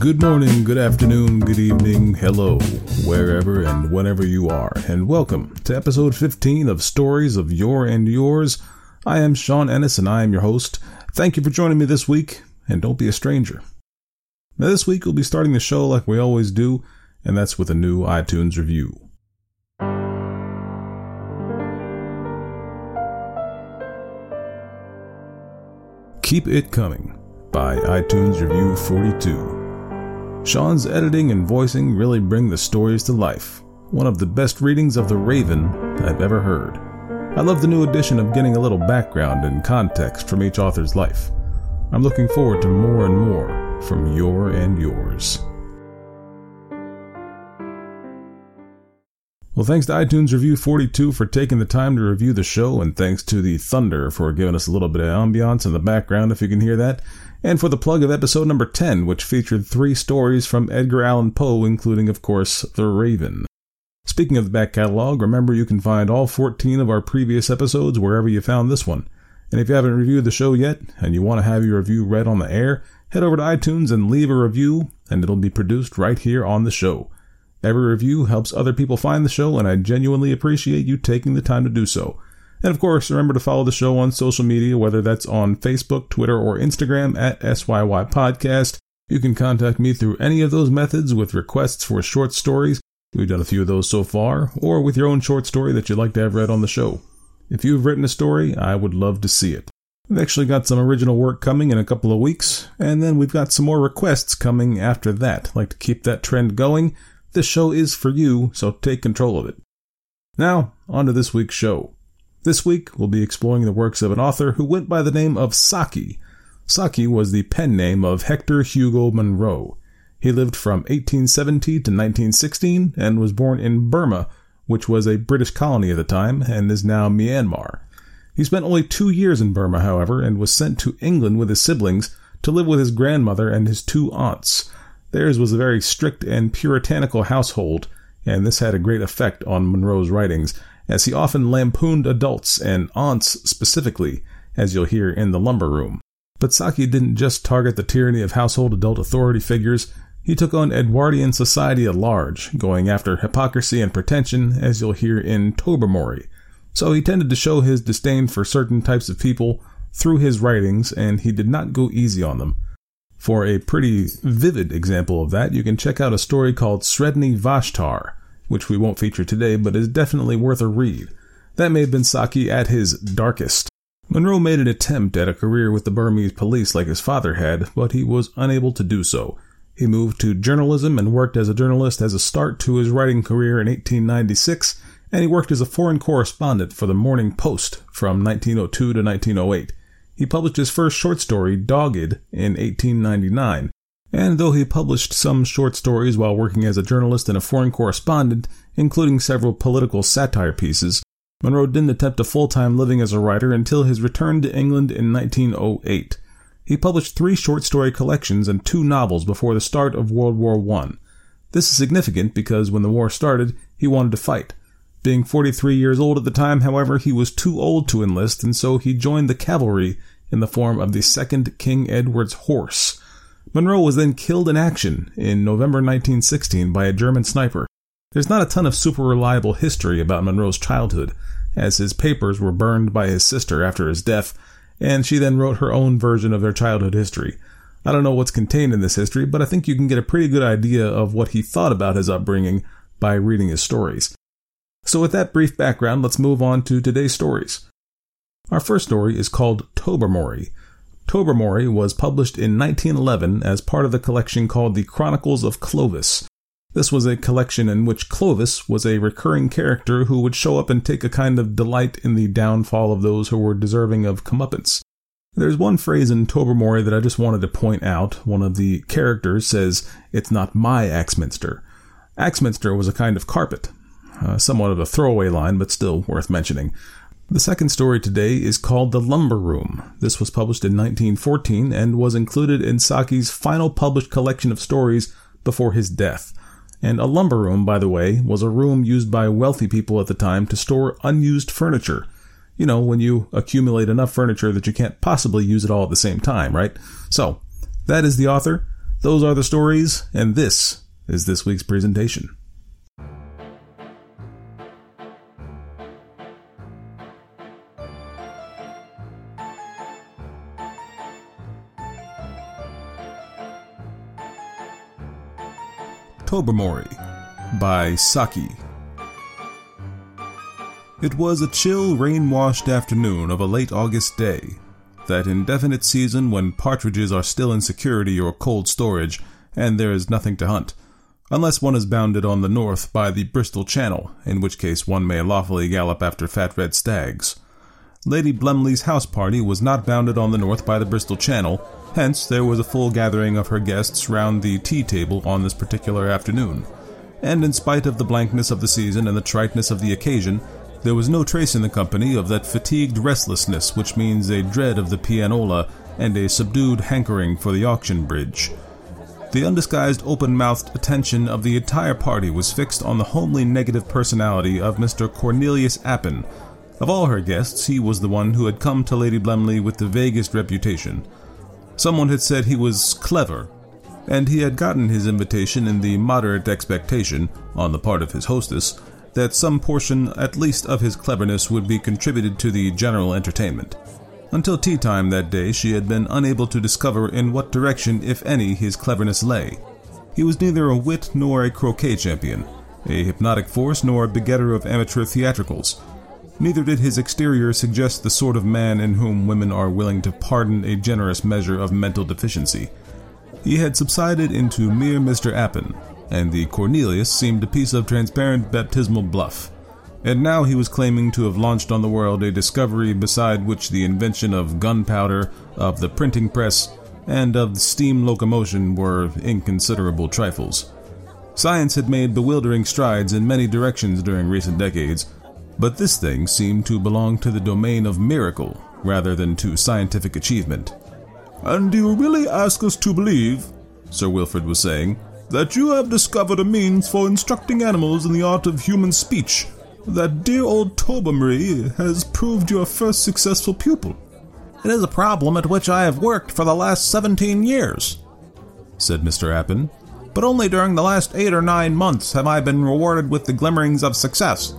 Good morning, good afternoon, good evening, hello, wherever and whenever you are, and welcome to episode 15 of Stories of Your and Yours. I am Sean Ennis and I am your host. Thank you for joining me this week, and don't be a stranger. Now, this week we'll be starting the show like we always do, and that's with a new iTunes review. Keep It Coming by iTunes Review 42. Sean's editing and voicing really bring the stories to life. One of the best readings of The Raven I've ever heard. I love the new addition of getting a little background and context from each author's life. I'm looking forward to more and more from your and yours. Well, thanks to iTunes Review 42 for taking the time to review the show, and thanks to the Thunder for giving us a little bit of ambiance in the background, if you can hear that and for the plug of episode number 10, which featured three stories from Edgar Allan Poe, including, of course, The Raven. Speaking of the back catalog, remember you can find all 14 of our previous episodes wherever you found this one. And if you haven't reviewed the show yet, and you want to have your review read on the air, head over to iTunes and leave a review, and it'll be produced right here on the show. Every review helps other people find the show, and I genuinely appreciate you taking the time to do so. And of course, remember to follow the show on social media, whether that's on Facebook, Twitter, or Instagram at SYY Podcast. You can contact me through any of those methods with requests for short stories. We've done a few of those so far, or with your own short story that you'd like to have read on the show. If you've written a story, I would love to see it. We've actually got some original work coming in a couple of weeks, and then we've got some more requests coming after that. I'd like to keep that trend going. This show is for you, so take control of it. Now, on to this week's show. This week, we'll be exploring the works of an author who went by the name of Saki. Saki was the pen name of Hector Hugo Munro. He lived from 1870 to 1916 and was born in Burma, which was a British colony at the time and is now Myanmar. He spent only two years in Burma, however, and was sent to England with his siblings to live with his grandmother and his two aunts. Theirs was a very strict and puritanical household, and this had a great effect on Munro's writings, as he often lampooned adults and aunts specifically, as you'll hear in the lumber room. But Saki didn't just target the tyranny of household adult authority figures, he took on Edwardian society at large, going after hypocrisy and pretension, as you'll hear in Tobermory. So he tended to show his disdain for certain types of people through his writings, and he did not go easy on them. For a pretty vivid example of that, you can check out a story called Sredni Vashtar, which we won't feature today, but is definitely worth a read. That may have been Saki at his darkest. Munro made an attempt at a career with the Burmese police like his father had, but he was unable to do so. He moved to journalism and worked as a journalist as a start to his writing career in 1896, and he worked as a foreign correspondent for the Morning Post from 1902 to 1908. He published his first short story, Dogged, in 1899, and though he published some short stories while working as a journalist and a foreign correspondent, including several political satire pieces, Munro didn't attempt a full-time living as a writer until his return to England in 1908. He published three short story collections and two novels before the start of World War I. This is significant because when the war started, he wanted to fight. Being 43 years old at the time, however, he was too old to enlist, and so he joined the cavalry in the form of the 2nd King Edward's Horse, Munro was then killed in action in November 1916 by a German sniper. There's not a ton of super reliable history about Munro's childhood, as his papers were burned by his sister after his death, and she then wrote her own version of their childhood history. I don't know what's contained in this history, but I think you can get a pretty good idea of what he thought about his upbringing by reading his stories. So, with that brief background, let's move on to today's stories. Our first story is called Tobermory, Tobermory was published in 1911 as part of the collection called The Chronicles of Clovis. This was a collection in which Clovis was a recurring character who would show up and take a kind of delight in the downfall of those who were deserving of comeuppance. There's one phrase in Tobermory that I just wanted to point out. One of the characters says, It's not my Axminster. Axminster was a kind of carpet. Uh, somewhat of a throwaway line, but still worth mentioning. The second story today is called The Lumber Room. This was published in 1914 and was included in Saki's final published collection of stories before his death. And a lumber room, by the way, was a room used by wealthy people at the time to store unused furniture. You know, when you accumulate enough furniture that you can't possibly use it all at the same time, right? So, that is the author. Those are the stories, and this is this week's presentation. Tobermory by Saki. It was a chill, rain washed afternoon of a late August day, that indefinite season when partridges are still in security or cold storage, and there is nothing to hunt, unless one is bounded on the north by the Bristol Channel, in which case one may lawfully gallop after fat red stags. Lady Blemley's house party was not bounded on the north by the Bristol Channel, hence there was a full gathering of her guests round the tea table on this particular afternoon. And in spite of the blankness of the season and the triteness of the occasion, there was no trace in the company of that fatigued restlessness which means a dread of the pianola and a subdued hankering for the auction bridge. The undisguised open mouthed attention of the entire party was fixed on the homely negative personality of Mr. Cornelius Appin, of all her guests, he was the one who had come to Lady Blemley with the vaguest reputation. Someone had said he was clever, and he had gotten his invitation in the moderate expectation, on the part of his hostess, that some portion at least of his cleverness would be contributed to the general entertainment. Until tea time that day, she had been unable to discover in what direction, if any, his cleverness lay. He was neither a wit nor a croquet champion, a hypnotic force nor a begetter of amateur theatricals. Neither did his exterior suggest the sort of man in whom women are willing to pardon a generous measure of mental deficiency. He had subsided into mere Mr. Appin, and the Cornelius seemed a piece of transparent baptismal bluff. And now he was claiming to have launched on the world a discovery beside which the invention of gunpowder, of the printing press, and of steam locomotion were inconsiderable trifles. Science had made bewildering strides in many directions during recent decades, but this thing seemed to belong to the domain of miracle rather than to scientific achievement. And do you really ask us to believe, Sir Wilfrid was saying, that you have discovered a means for instructing animals in the art of human speech? That dear old Tobermory has proved your first successful pupil? It is a problem at which I have worked for the last seventeen years, said Mr. Appin. But only during the last eight or nine months have I been rewarded with the glimmerings of success.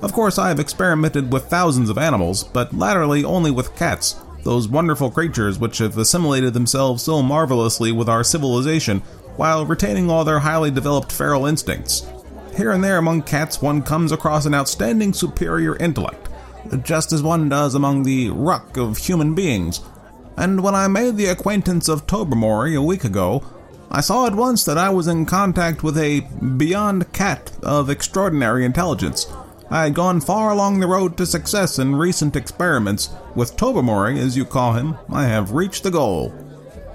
Of course, I have experimented with thousands of animals, but latterly only with cats, those wonderful creatures which have assimilated themselves so marvelously with our civilization while retaining all their highly developed feral instincts. Here and there among cats, one comes across an outstanding superior intellect, just as one does among the ruck of human beings. And when I made the acquaintance of Tobermory a week ago, I saw at once that I was in contact with a beyond cat of extraordinary intelligence I had gone far along the road to success in recent experiments. With Tobermory, as you call him, I have reached the goal.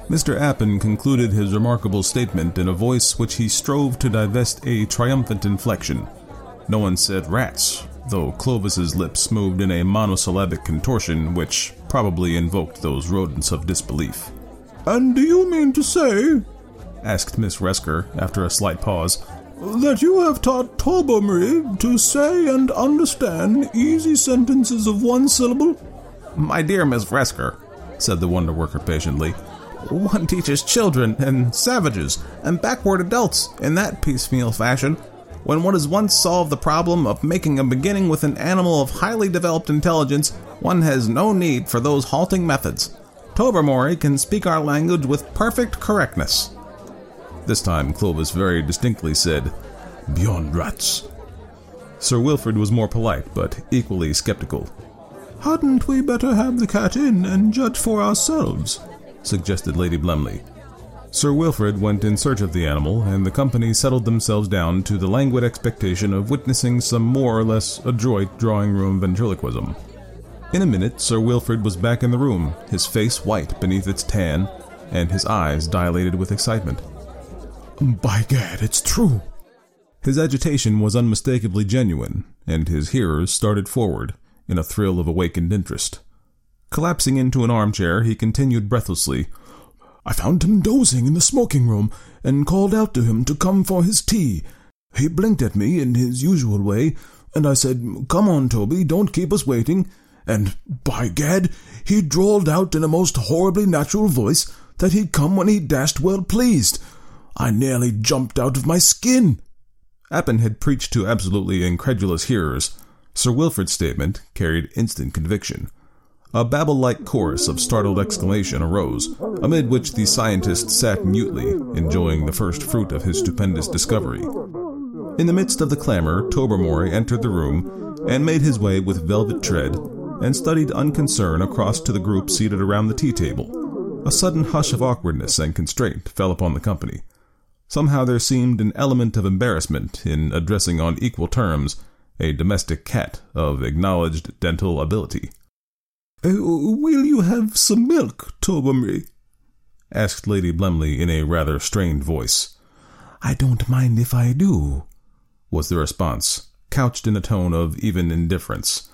Mr. Appin concluded his remarkable statement in a voice which he strove to divest a triumphant inflection. No one said rats, though Clovis's lips moved in a monosyllabic contortion which probably invoked those rodents of disbelief. And do you mean to say, asked Miss Resker after a slight pause, that you have taught Tobermory to say and understand easy sentences of one syllable? My dear Miss Resker, said the wonder worker patiently, one teaches children and savages and backward adults in that piecemeal fashion. When one has once solved the problem of making a beginning with an animal of highly developed intelligence, one has no need for those halting methods. Tobermory can speak our language with perfect correctness. This time Clovis very distinctly said, Beyond rats. Sir Wilfrid was more polite, but equally skeptical. Hadn't we better have the cat in and judge for ourselves? suggested Lady Blemley. Sir Wilfrid went in search of the animal, and the company settled themselves down to the languid expectation of witnessing some more or less adroit drawing room ventriloquism. In a minute, Sir Wilfrid was back in the room, his face white beneath its tan, and his eyes dilated with excitement. By gad, it's true. His agitation was unmistakably genuine, and his hearers started forward in a thrill of awakened interest. Collapsing into an armchair, he continued breathlessly, I found him dozing in the smoking room and called out to him to come for his tea. He blinked at me in his usual way, and I said, Come on, Toby, don't keep us waiting. And, by gad, he drawled out in a most horribly natural voice, that he'd come when he dashed well pleased. I nearly jumped out of my skin. Appin had preached to absolutely incredulous hearers. Sir Wilfrid's statement carried instant conviction. A Babel like chorus of startled exclamation arose, amid which the scientist sat mutely, enjoying the first fruit of his stupendous discovery. In the midst of the clamor, Tobermory entered the room and made his way with velvet tread and studied unconcern across to the group seated around the tea table. A sudden hush of awkwardness and constraint fell upon the company. Somehow there seemed an element of embarrassment in addressing on equal terms a domestic cat of acknowledged dental ability. Uh, will you have some milk, Tobermory? asked Lady Blemley in a rather strained voice. I don't mind if I do, was the response, couched in a tone of even indifference.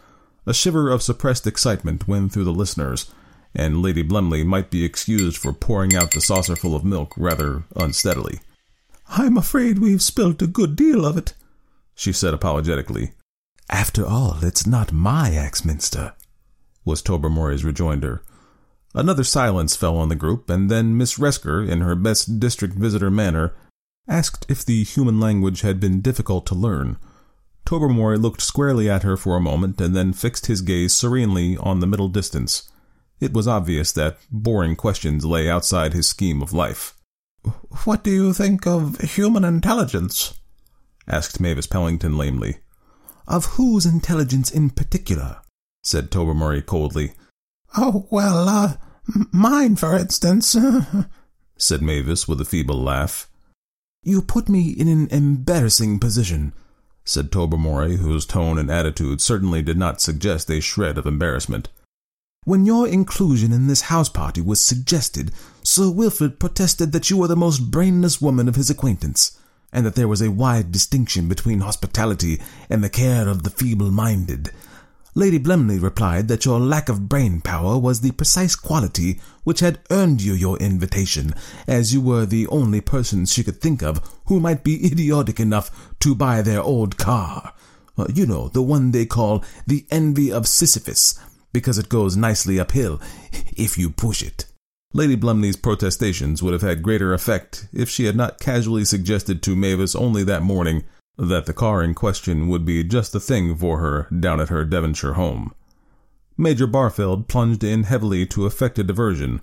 A shiver of suppressed excitement went through the listeners, and Lady Blemley might be excused for pouring out the saucerful of milk rather unsteadily. I'm afraid we've spilt a good deal of it, she said apologetically. After all, it's not my Axminster, was Tobermory's rejoinder. Another silence fell on the group, and then Miss Resker, in her best district visitor manner, asked if the human language had been difficult to learn. Tobermory looked squarely at her for a moment, and then fixed his gaze serenely on the middle distance. It was obvious that boring questions lay outside his scheme of life. What do you think of human intelligence? asked Mavis Pellington lamely. Of whose intelligence in particular? said Tobermory coldly. Oh, well, uh, mine, for instance, said Mavis with a feeble laugh. You put me in an embarrassing position, said Tobermory, whose tone and attitude certainly did not suggest a shred of embarrassment. When your inclusion in this house party was suggested, Sir Wilfrid protested that you were the most brainless woman of his acquaintance, and that there was a wide distinction between hospitality and the care of the feeble-minded. Lady Blemley replied that your lack of brain power was the precise quality which had earned you your invitation, as you were the only person she could think of who might be idiotic enough to buy their old car. Uh, you know, the one they call the envy of Sisyphus, because it goes nicely uphill if you push it. Lady Blemley's protestations would have had greater effect if she had not casually suggested to Mavis only that morning that the car in question would be just the thing for her down at her Devonshire home. Major Barfield plunged in heavily to effect a diversion.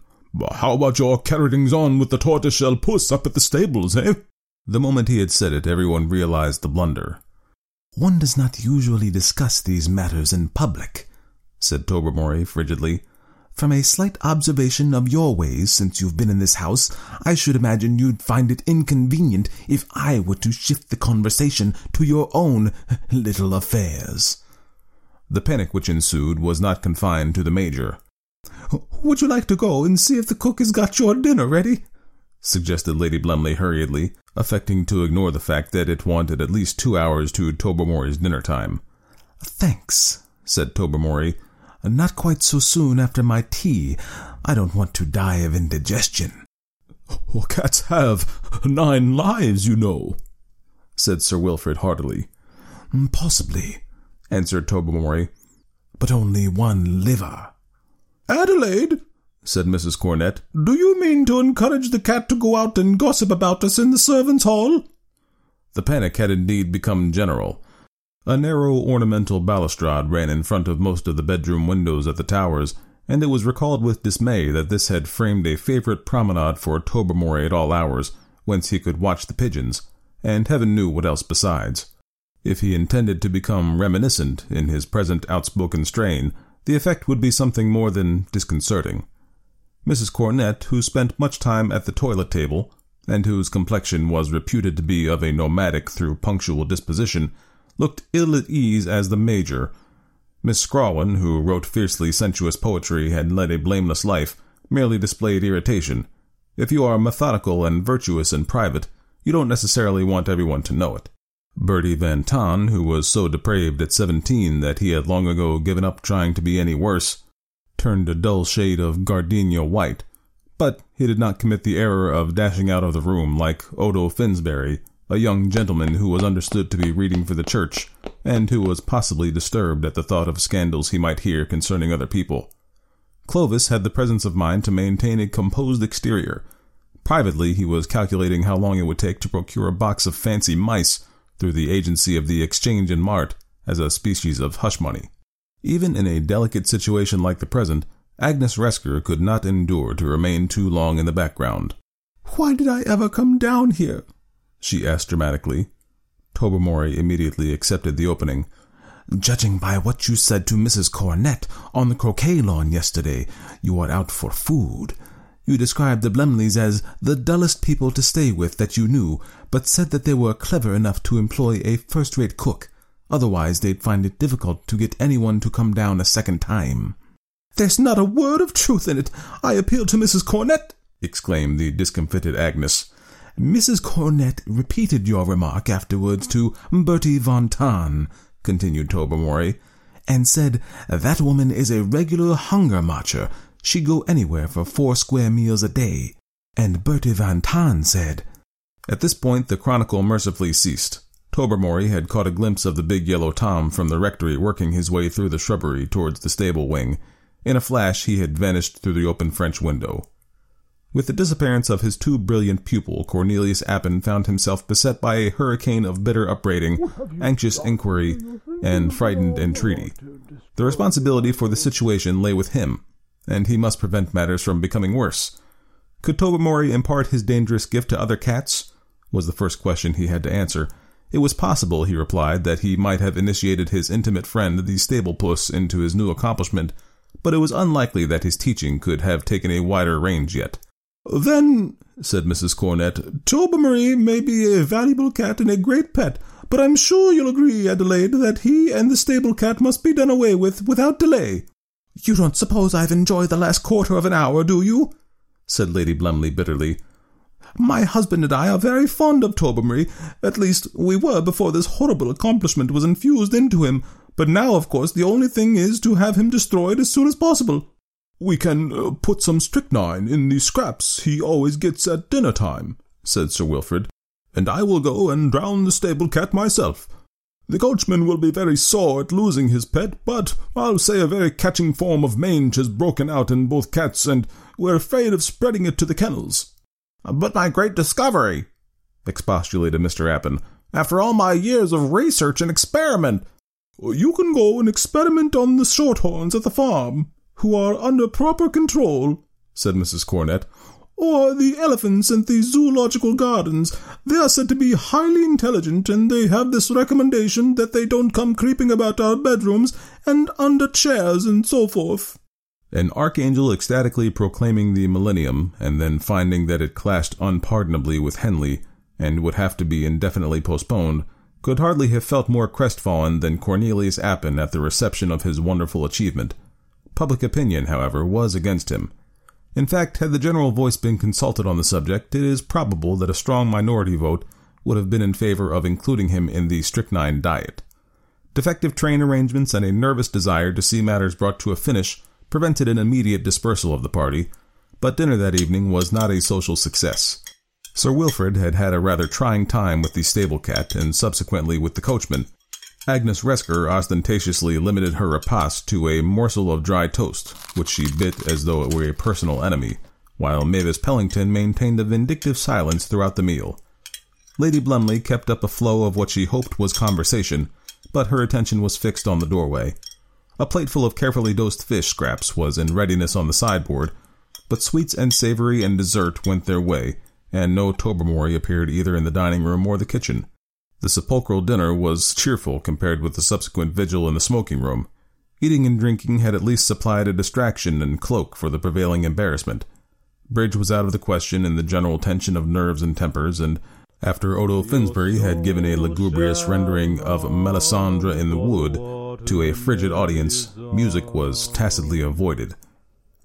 How about your carryings on with the tortoiseshell puss up at the stables, eh? The moment he had said it, everyone realized the blunder. One does not usually discuss these matters in public, said Tobermory frigidly. From a slight observation of your ways since you've been in this house, I should imagine you'd find it inconvenient if I were to shift the conversation to your own little affairs. The panic which ensued was not confined to the Major. Would you like to go and see if the cook has got your dinner ready? suggested Lady Blemley hurriedly, affecting to ignore the fact that it wanted at least two hours to Tobermory's dinner time. Thanks, said Tobermory, not quite so soon after my tea. I don't want to die of indigestion. Cats have nine lives, you know, said Sir Wilfrid heartily. Mm, possibly, answered Tobermory, but only one liver. Adelaide, said Mrs. Cornett, do you mean to encourage the cat to go out and gossip about us in the servants' hall? The panic had indeed become general, a narrow ornamental balustrade ran in front of most of the bedroom windows at the towers, and it was recalled with dismay that this had framed a favorite promenade for Tobermory at all hours, whence he could watch the pigeons, and heaven knew what else besides. If he intended to become reminiscent in his present outspoken strain, the effect would be something more than disconcerting. Mrs. Cornett, who spent much time at the toilet table, and whose complexion was reputed to be of a nomadic through punctual disposition, looked ill at ease as the major. Miss Scrawen, who wrote fiercely sensuous poetry and led a blameless life, merely displayed irritation. If you are methodical and virtuous in private, you don't necessarily want everyone to know it. Bertie Van Tahn, who was so depraved at seventeen that he had long ago given up trying to be any worse, turned a dull shade of gardenia white, but he did not commit the error of dashing out of the room like Odo Finsbury a young gentleman who was understood to be reading for the church, and who was possibly disturbed at the thought of scandals he might hear concerning other people. Clovis had the presence of mind to maintain a composed exterior. Privately, he was calculating how long it would take to procure a box of fancy mice through the agency of the Exchange and Mart as a species of hush money. Even in a delicate situation like the present, Agnes Resker could not endure to remain too long in the background. Why did I ever come down here? She asked dramatically. Tobermory immediately accepted the opening. Judging by what you said to Mrs. Cornett on the croquet lawn yesterday, you are out for food. You described the Blemleys as the dullest people to stay with that you knew, but said that they were clever enough to employ a first-rate cook. Otherwise, they'd find it difficult to get anyone to come down a second time. There's not a word of truth in it. I appeal to Mrs. Cornett, exclaimed the discomfited Agnes. Mrs. Cornett repeated your remark afterwards to Bertie Van Tahn, continued Tobermory, and said, That woman is a regular hunger marcher. She'd go anywhere for four square meals a day. And Bertie Van Tahn said... At this point, the chronicle mercifully ceased. Tobermory had caught a glimpse of the big yellow Tom from the rectory working his way through the shrubbery towards the stable wing. In a flash, he had vanished through the open French window. With the disappearance of his too brilliant pupil, Cornelius Appin found himself beset by a hurricane of bitter upbraiding, anxious inquiry, and frightened entreaty. The responsibility for the situation lay with him, and he must prevent matters from becoming worse. Could Tobermory impart his dangerous gift to other cats? was the first question he had to answer. It was possible, he replied, that he might have initiated his intimate friend the stable puss into his new accomplishment, but it was unlikely that his teaching could have taken a wider range yet. Then, said Mrs. Cornett, Tobermory may be a valuable cat and a great pet, but I'm sure you'll agree, Adelaide, that he and the stable cat must be done away with without delay. You don't suppose I've enjoyed the last quarter of an hour, do you? said Lady Blemley bitterly. My husband and I are very fond of Tobermory. At least, we were before this horrible accomplishment was infused into him. But now, of course, the only thing is to have him destroyed as soon as possible. We can uh, put some strychnine in the scraps he always gets at dinner time, said Sir Wilfrid, and I will go and drown the stable cat myself. The coachman will be very sore at losing his pet, but I'll say a very catching form of mange has broken out in both cats, and we're afraid of spreading it to the kennels. But my great discovery, expostulated Mr. Appin, after all my years of research and experiment. You can go and experiment on the shorthorns at the farm, who are under proper control, said Mrs. Cornett, or the elephants in the zoological gardens. They are said to be highly intelligent, and they have this recommendation that they don't come creeping about our bedrooms and under chairs and so forth. An archangel ecstatically proclaiming the millennium, and then finding that it clashed unpardonably with Henley, and would have to be indefinitely postponed, could hardly have felt more crestfallen than Cornelius Appin at the reception of his wonderful achievement. Public opinion, however, was against him. In fact, had the general voice been consulted on the subject, it is probable that a strong minority vote would have been in favor of including him in the strychnine diet. Defective train arrangements and a nervous desire to see matters brought to a finish prevented an immediate dispersal of the party, but dinner that evening was not a social success. Sir Wilfrid had had a rather trying time with the stable cat and subsequently with the coachman, Agnes Resker ostentatiously limited her repast to a morsel of dry toast, which she bit as though it were a personal enemy, while Mavis Pellington maintained a vindictive silence throughout the meal. Lady Blemley kept up a flow of what she hoped was conversation, but her attention was fixed on the doorway. A plateful of carefully dosed fish scraps was in readiness on the sideboard, but sweets and savory and dessert went their way, and no Tobermory appeared either in the dining room or the kitchen. The sepulchral dinner was cheerful compared with the subsequent vigil in the smoking room. Eating and drinking had at least supplied a distraction and cloak for the prevailing embarrassment. Bridge was out of the question in the general tension of nerves and tempers, and after Odo Finsbury had given a lugubrious rendering of Melisande in the Wood to a frigid audience, music was tacitly avoided.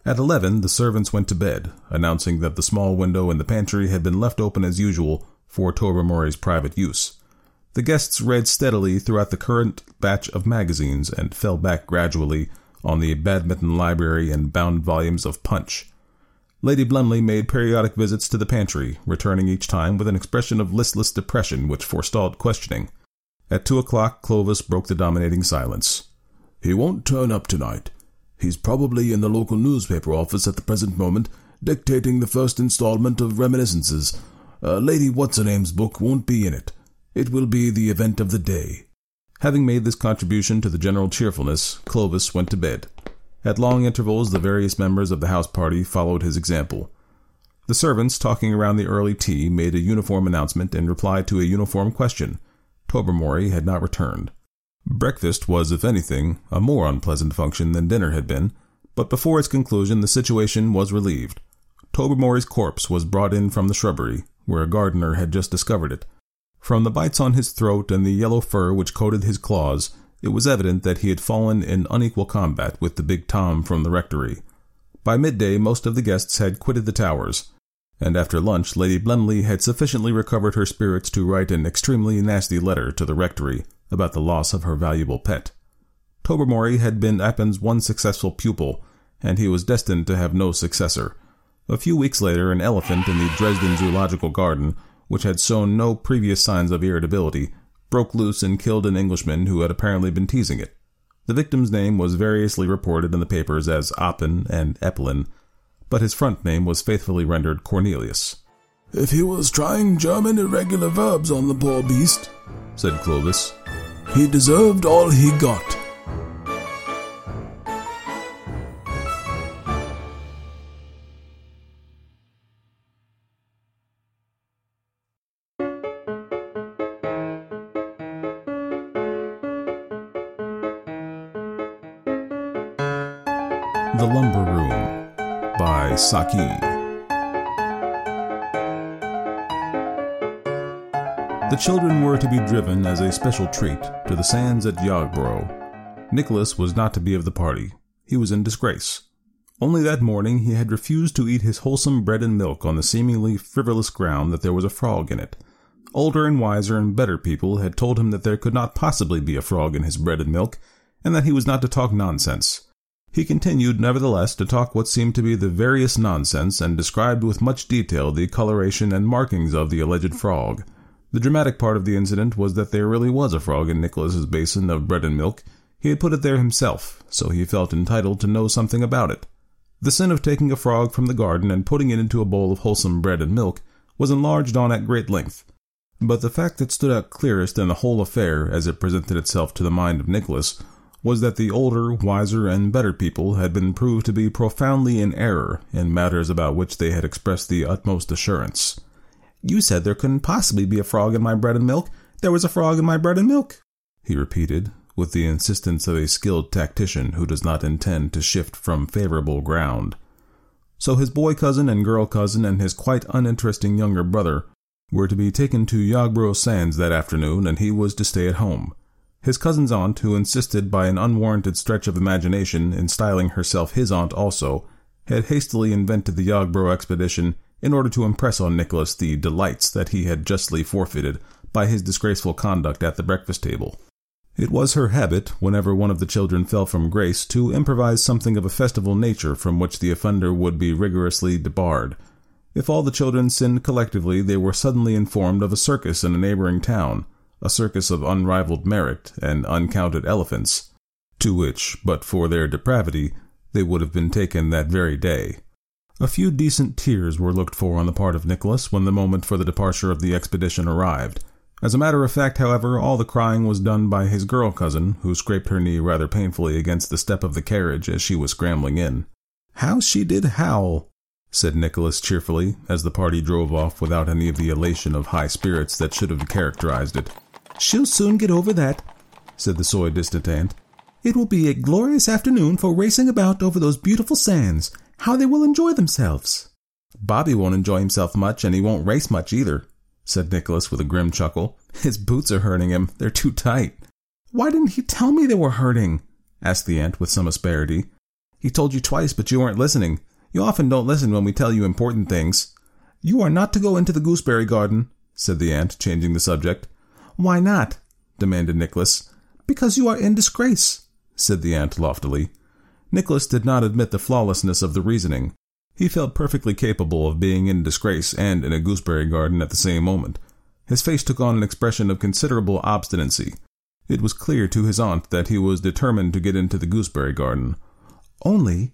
At eleven, the servants went to bed, announcing that the small window in the pantry had been left open as usual for Tobermory's private use. The guests read steadily throughout the current batch of magazines and fell back gradually on the badminton library and bound volumes of Punch. Lady Blemley made periodic visits to the pantry, returning each time with an expression of listless depression which forestalled questioning. At two o'clock, Clovis broke the dominating silence. He won't turn up tonight. He's probably in the local newspaper office at the present moment, dictating the first installment of Reminiscences. Uh, Lady What's-Her-Name's book won't be in it. It will be the event of the day. Having made this contribution to the general cheerfulness, Clovis went to bed. At long intervals, the various members of the house party followed his example. The servants, talking around the early tea, made a uniform announcement in reply to a uniform question. Tobermory had not returned. Breakfast was, if anything, a more unpleasant function than dinner had been, but before its conclusion the situation was relieved. Tobermory's corpse was brought in from the shrubbery, where a gardener had just discovered it. From the bites on his throat and the yellow fur which coated his claws, it was evident that he had fallen in unequal combat with the big Tom from the rectory. By midday most of the guests had quitted the towers, and after lunch Lady Blemley had sufficiently recovered her spirits to write an extremely nasty letter to the rectory about the loss of her valuable pet. Tobermory had been Appin's one successful pupil, and he was destined to have no successor. A few weeks later, an elephant in the Dresden Zoological Garden, which had shown no previous signs of irritability, broke loose and killed an Englishman who had apparently been teasing it. The victim's name was variously reported in the papers as Oppin and Eppelin, but his front name was faithfully rendered Cornelius. If he was trying German irregular verbs on the poor beast, said Clovis, he deserved all he got. The Lumber Room by Saki. The children were to be driven as a special treat to the sands at Yogborough. Nicholas was not to be of the party. He was in disgrace. Only that morning he had refused to eat his wholesome bread and milk on the seemingly frivolous ground that there was a frog in it. Older and wiser and better people had told him that there could not possibly be a frog in his bread and milk, and that he was not to talk nonsense. He continued, nevertheless, to talk what seemed to be the veriest nonsense, and described with much detail the coloration and markings of the alleged frog. The dramatic part of the incident was that there really was a frog in Nicholas's basin of bread and milk. He had put it there himself, so he felt entitled to know something about it. The sin of taking a frog from the garden and putting it into a bowl of wholesome bread and milk was enlarged on at great length. But the fact that stood out clearest in the whole affair as it presented itself to the mind of Nicholas was that the older, wiser, and better people had been proved to be profoundly in error in matters about which they had expressed the utmost assurance. You said there couldn't possibly be a frog in my bread and milk. There was a frog in my bread and milk, he repeated, with the insistence of a skilled tactician who does not intend to shift from favorable ground. So his boy cousin and girl cousin and his quite uninteresting younger brother were to be taken to Yogborough Sands that afternoon, and he was to stay at home. His cousin's aunt, who insisted by an unwarranted stretch of imagination in styling herself his aunt also, had hastily invented the Yogborough expedition in order to impress on Nicholas the delights that he had justly forfeited by his disgraceful conduct at the breakfast table. It was her habit, whenever one of the children fell from grace, to improvise something of a festival nature from which the offender would be rigorously debarred. If all the children sinned collectively, they were suddenly informed of a circus in a neighboring town, a circus of unrivaled merit and uncounted elephants, to which, but for their depravity, they would have been taken that very day. A few decent tears were looked for on the part of Nicholas when the moment for the departure of the expedition arrived. As a matter of fact, however, all the crying was done by his girl cousin, who scraped her knee rather painfully against the step of the carriage as she was scrambling in. How she did howl, said Nicholas cheerfully, as the party drove off without any of the elation of high spirits that should have characterized it. She'll soon get over that, said the soi-disant aunt. It will be a glorious afternoon for racing about over those beautiful sands, how they will enjoy themselves. Bobby won't enjoy himself much, and he won't race much either, said Nicholas with a grim chuckle. His boots are hurting him. They're too tight. Why didn't he tell me they were hurting? asked the aunt with some asperity. He told you twice, but you weren't listening. You often don't listen when we tell you important things. You are not to go into the gooseberry garden, said the aunt, changing the subject. Why not? demanded Nicholas. Because you are in disgrace, said the aunt loftily. Nicholas did not admit the flawlessness of the reasoning. He felt perfectly capable of being in disgrace and in a gooseberry garden at the same moment. His face took on an expression of considerable obstinacy. It was clear to his aunt that he was determined to get into the gooseberry garden. Only,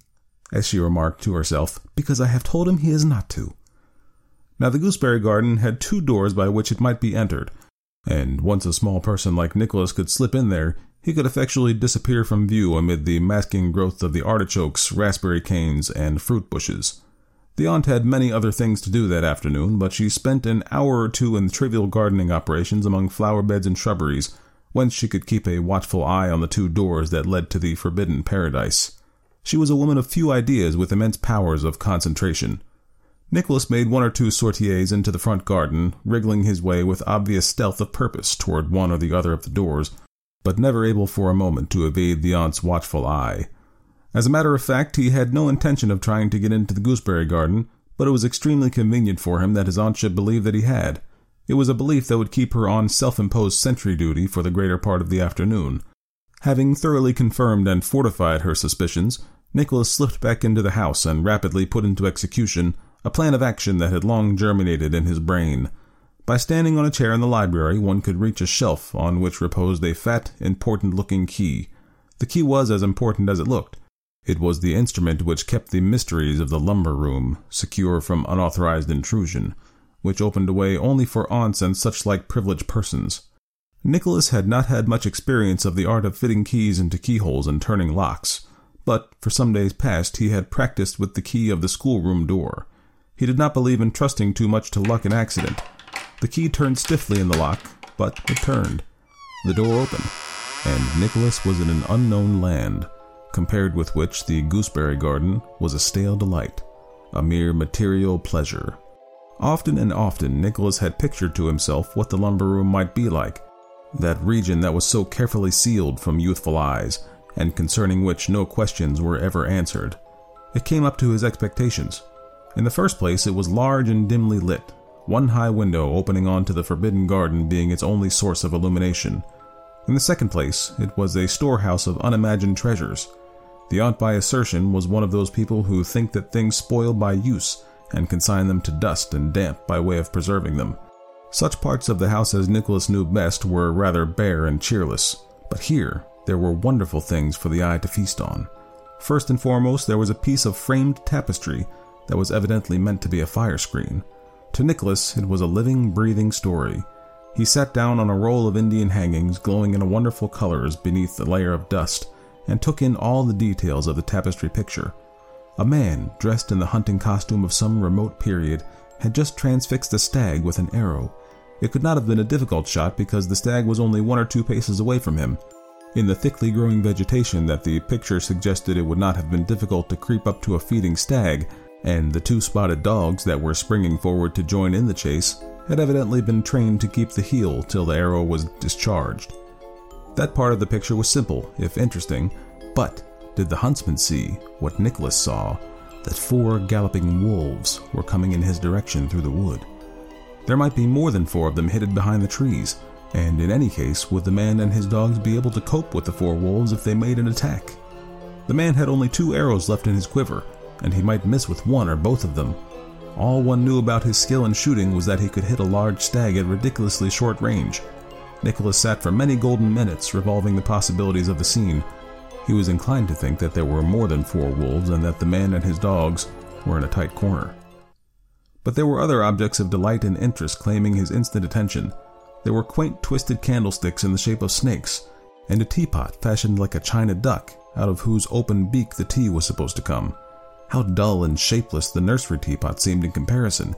as she remarked to herself, because I have told him he is not to. Now the gooseberry garden had two doors by which it might be entered, and once a small person like Nicholas could slip in there, he could effectually disappear from view amid the masking growth of the artichokes, raspberry canes, and fruit bushes. The aunt had many other things to do that afternoon, but she spent an hour or two in trivial gardening operations among flower beds and shrubberies, whence she could keep a watchful eye on the two doors that led to the forbidden paradise. She was a woman of few ideas with immense powers of concentration. Nicholas made one or two sorties into the front garden, wriggling his way with obvious stealth of purpose toward one or the other of the doors, but never able for a moment to evade the aunt's watchful eye. As a matter of fact, he had no intention of trying to get into the gooseberry garden, but it was extremely convenient for him that his aunt should believe that he had. It was a belief that would keep her on self imposed sentry duty for the greater part of the afternoon. Having thoroughly confirmed and fortified her suspicions, Nicholas slipped back into the house and rapidly put into execution a plan of action that had long germinated in his brain. By standing on a chair in the library, one could reach a shelf on which reposed a fat, important looking key. The key was as important as it looked. It was the instrument which kept the mysteries of the lumber room secure from unauthorized intrusion, which opened a way only for aunts and such like privileged persons. Nicholas had not had much experience of the art of fitting keys into keyholes and turning locks, but for some days past he had practiced with the key of the schoolroom door. He did not believe in trusting too much to luck and accident. The key turned stiffly in the lock, but it turned. The door opened, and Nicholas was in an unknown land, compared with which the gooseberry garden was a stale delight, a mere material pleasure. Often and often Nicholas had pictured to himself what the lumber room might be like, that region that was so carefully sealed from youthful eyes, and concerning which no questions were ever answered. It came up to his expectations. In the first place, it was large and dimly lit, one high window opening onto the forbidden garden being its only source of illumination. In the second place, it was a storehouse of unimagined treasures. The aunt by assertion was one of those people who think that things spoil by use and consign them to dust and damp by way of preserving them. Such parts of the house as Nicholas knew best were rather bare and cheerless, but here there were wonderful things for the eye to feast on. First and foremost, there was a piece of framed tapestry that was evidently meant to be a fire screen. To Nicholas, it was a living, breathing story. He sat down on a roll of Indian hangings glowing in wonderful colors beneath the layer of dust and took in all the details of the tapestry picture. A man, dressed in the hunting costume of some remote period, had just transfixed a stag with an arrow. It could not have been a difficult shot because the stag was only one or two paces away from him. In the thickly growing vegetation that the picture suggested it would not have been difficult to creep up to a feeding stag, and the two spotted dogs that were springing forward to join in the chase had evidently been trained to keep the heel till the arrow was discharged. That part of the picture was simple, if interesting, but did the huntsman see what Nicholas saw that four galloping wolves were coming in his direction through the wood? There might be more than four of them hidden behind the trees, and in any case, would the man and his dogs be able to cope with the four wolves if they made an attack? The man had only two arrows left in his quiver, and he might miss with one or both of them. All one knew about his skill in shooting was that he could hit a large stag at ridiculously short range. Nicholas sat for many golden minutes revolving the possibilities of the scene. He was inclined to think that there were more than four wolves and that the man and his dogs were in a tight corner. But there were other objects of delight and interest claiming his instant attention. There were quaint twisted candlesticks in the shape of snakes, and a teapot fashioned like a china duck, out of whose open beak the tea was supposed to come. How dull and shapeless the nursery teapot seemed in comparison.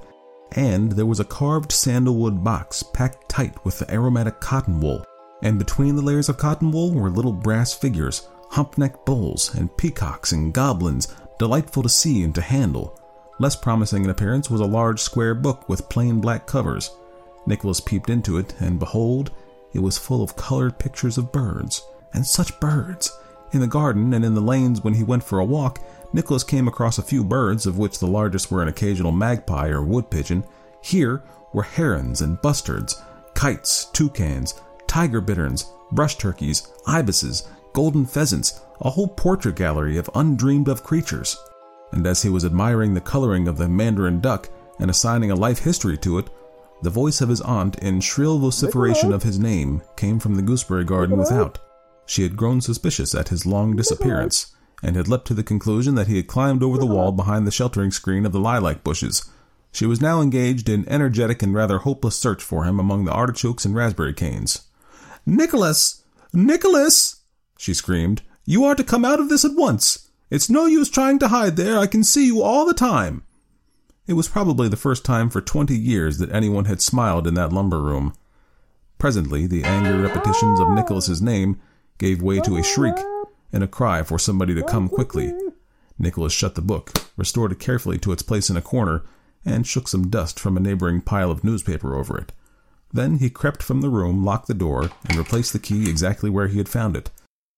And there was a carved sandalwood box packed tight with the aromatic cotton wool, and between the layers of cotton wool were little brass figures, hump-necked bulls, and peacocks and goblins, delightful to see and to handle. Less promising in appearance was a large square book with plain black covers. Nicholas peeped into it, and behold, it was full of colored pictures of birds. And such birds! In the garden and in the lanes when he went for a walk, Nicholas came across a few birds, of which the largest were an occasional magpie or wood pigeon. Here were herons and bustards, kites, toucans, tiger bitterns, brush turkeys, ibises, golden pheasants, a whole portrait gallery of undreamed of creatures. And as he was admiring the coloring of the mandarin duck and assigning a life history to it, the voice of his aunt in shrill vociferation of his name came from the gooseberry garden without. She had grown suspicious at his long disappearance and had leapt to the conclusion that he had climbed over the wall behind the sheltering screen of the lilac bushes. She was now engaged in energetic and rather hopeless search for him among the artichokes and raspberry canes. Nicholas! Nicholas! she screamed. You are to come out of this at once. It's no use trying to hide there. I can see you all the time. It was probably the first time for twenty years that anyone had smiled in that lumber room. Presently, the angry repetitions of Nicholas's name gave way to a shriek and a cry for somebody to come quickly. Nicholas shut the book, restored it carefully to its place in a corner, and shook some dust from a neighboring pile of newspaper over it. Then he crept from the room, locked the door, and replaced the key exactly where he had found it.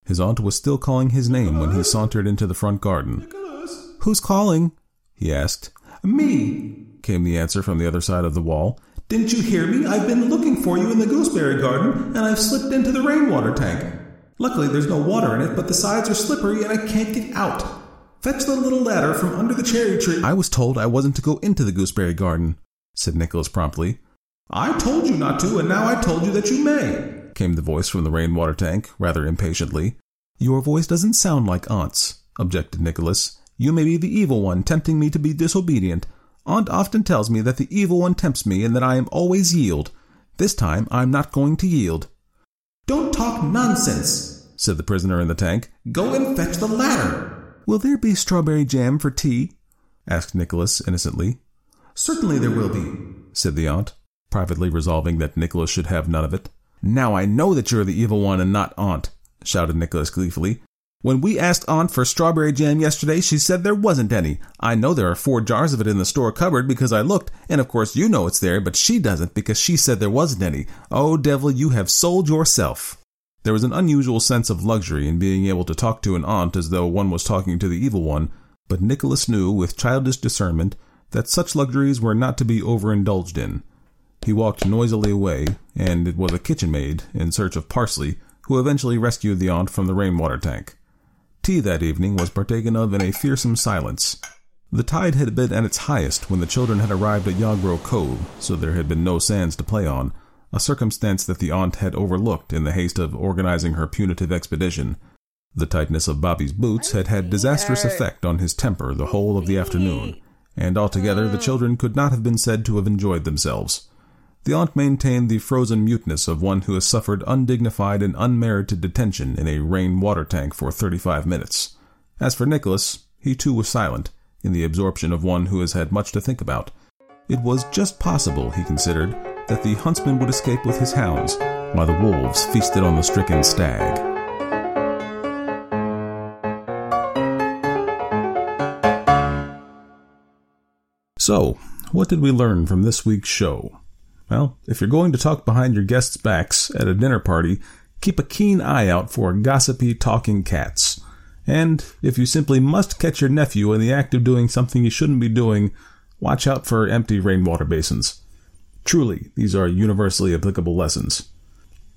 His aunt was still calling his name when he sauntered into the front garden. Who's calling? he asked. Me, came the answer from the other side of the wall. Didn't you hear me? I've been looking for you in the gooseberry garden, and I've slipped into the rainwater tank. Luckily, there's no water in it, but the sides are slippery and I can't get out. Fetch the little ladder from under the cherry tree. I was told I wasn't to go into the gooseberry garden, said Nicholas promptly. I told you not to, and now I told you that you may, came the voice from the rainwater tank, rather impatiently. Your voice doesn't sound like Aunt's, objected Nicholas. You may be the evil one tempting me to be disobedient. Aunt often tells me that the evil one tempts me and that I am always yield. This time I'm not going to yield. Don't talk nonsense, said the prisoner in the tank. Go and fetch the ladder. Will there be strawberry jam for tea? asked Nicholas innocently. Certainly there will be, said the aunt, privately resolving that Nicholas should have none of it. Now I know that you're the evil one and not aunt, shouted Nicholas gleefully. When we asked Aunt for strawberry jam yesterday, she said there wasn't any. I know there are four jars of it in the store cupboard because I looked, and of course you know it's there, but she doesn't because she said there wasn't any. Oh, devil, you have sold yourself. There was an unusual sense of luxury in being able to talk to an aunt as though one was talking to the evil one, but Nicholas knew with childish discernment that such luxuries were not to be overindulged in. He walked noisily away, and it was a kitchen maid, in search of parsley, who eventually rescued the aunt from the rainwater tank. Tea that evening was partaken of in a fearsome silence. The tide had been at its highest when the children had arrived at Yarborough Cove, so there had been no sands to play on, a circumstance that the aunt had overlooked in the haste of organizing her punitive expedition. The tightness of Bobby's boots had had disastrous effect on his temper the whole of the afternoon, and altogether the children could not have been said to have enjoyed themselves. The aunt maintained the frozen muteness of one who has suffered undignified and unmerited detention in a rain water tank for thirty five minutes. As for Nicholas, he too was silent, in the absorption of one who has had much to think about. It was just possible, he considered, that the huntsman would escape with his hounds, while the wolves feasted on the stricken stag. So, what did we learn from this week's show? Well, if you're going to talk behind your guests' backs at a dinner party, keep a keen eye out for gossipy talking cats. And if you simply must catch your nephew in the act of doing something you shouldn't be doing, watch out for empty rainwater basins. Truly, these are universally applicable lessons.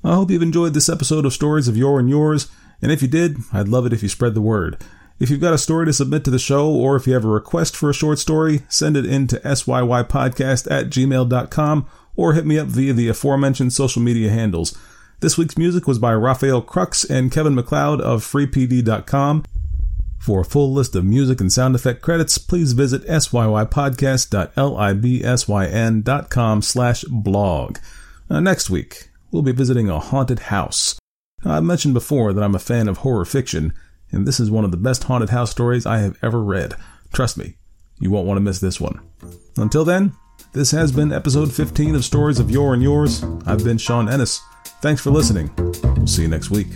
I hope you've enjoyed this episode of Stories of Yore and Yours, and if you did, I'd love it if you spread the word. If you've got a story to submit to the show, or if you have a request for a short story, send it in to syypodcast at gmail.com or hit me up via the aforementioned social media handles. This week's music was by Rafael Krux and Kevin MacLeod of freepd.com. For a full list of music and sound effect credits, please visit syypodcast.libsyn.com slash blog. Now, next week, we'll be visiting a haunted house. Now, I've mentioned before that I'm a fan of horror fiction, and this is one of the best haunted house stories I have ever read. Trust me, you won't want to miss this one. Until then, this has been episode 15 of Stories of Yore and Yours. I've been Sean Ennis. Thanks for listening. We'll see you next week.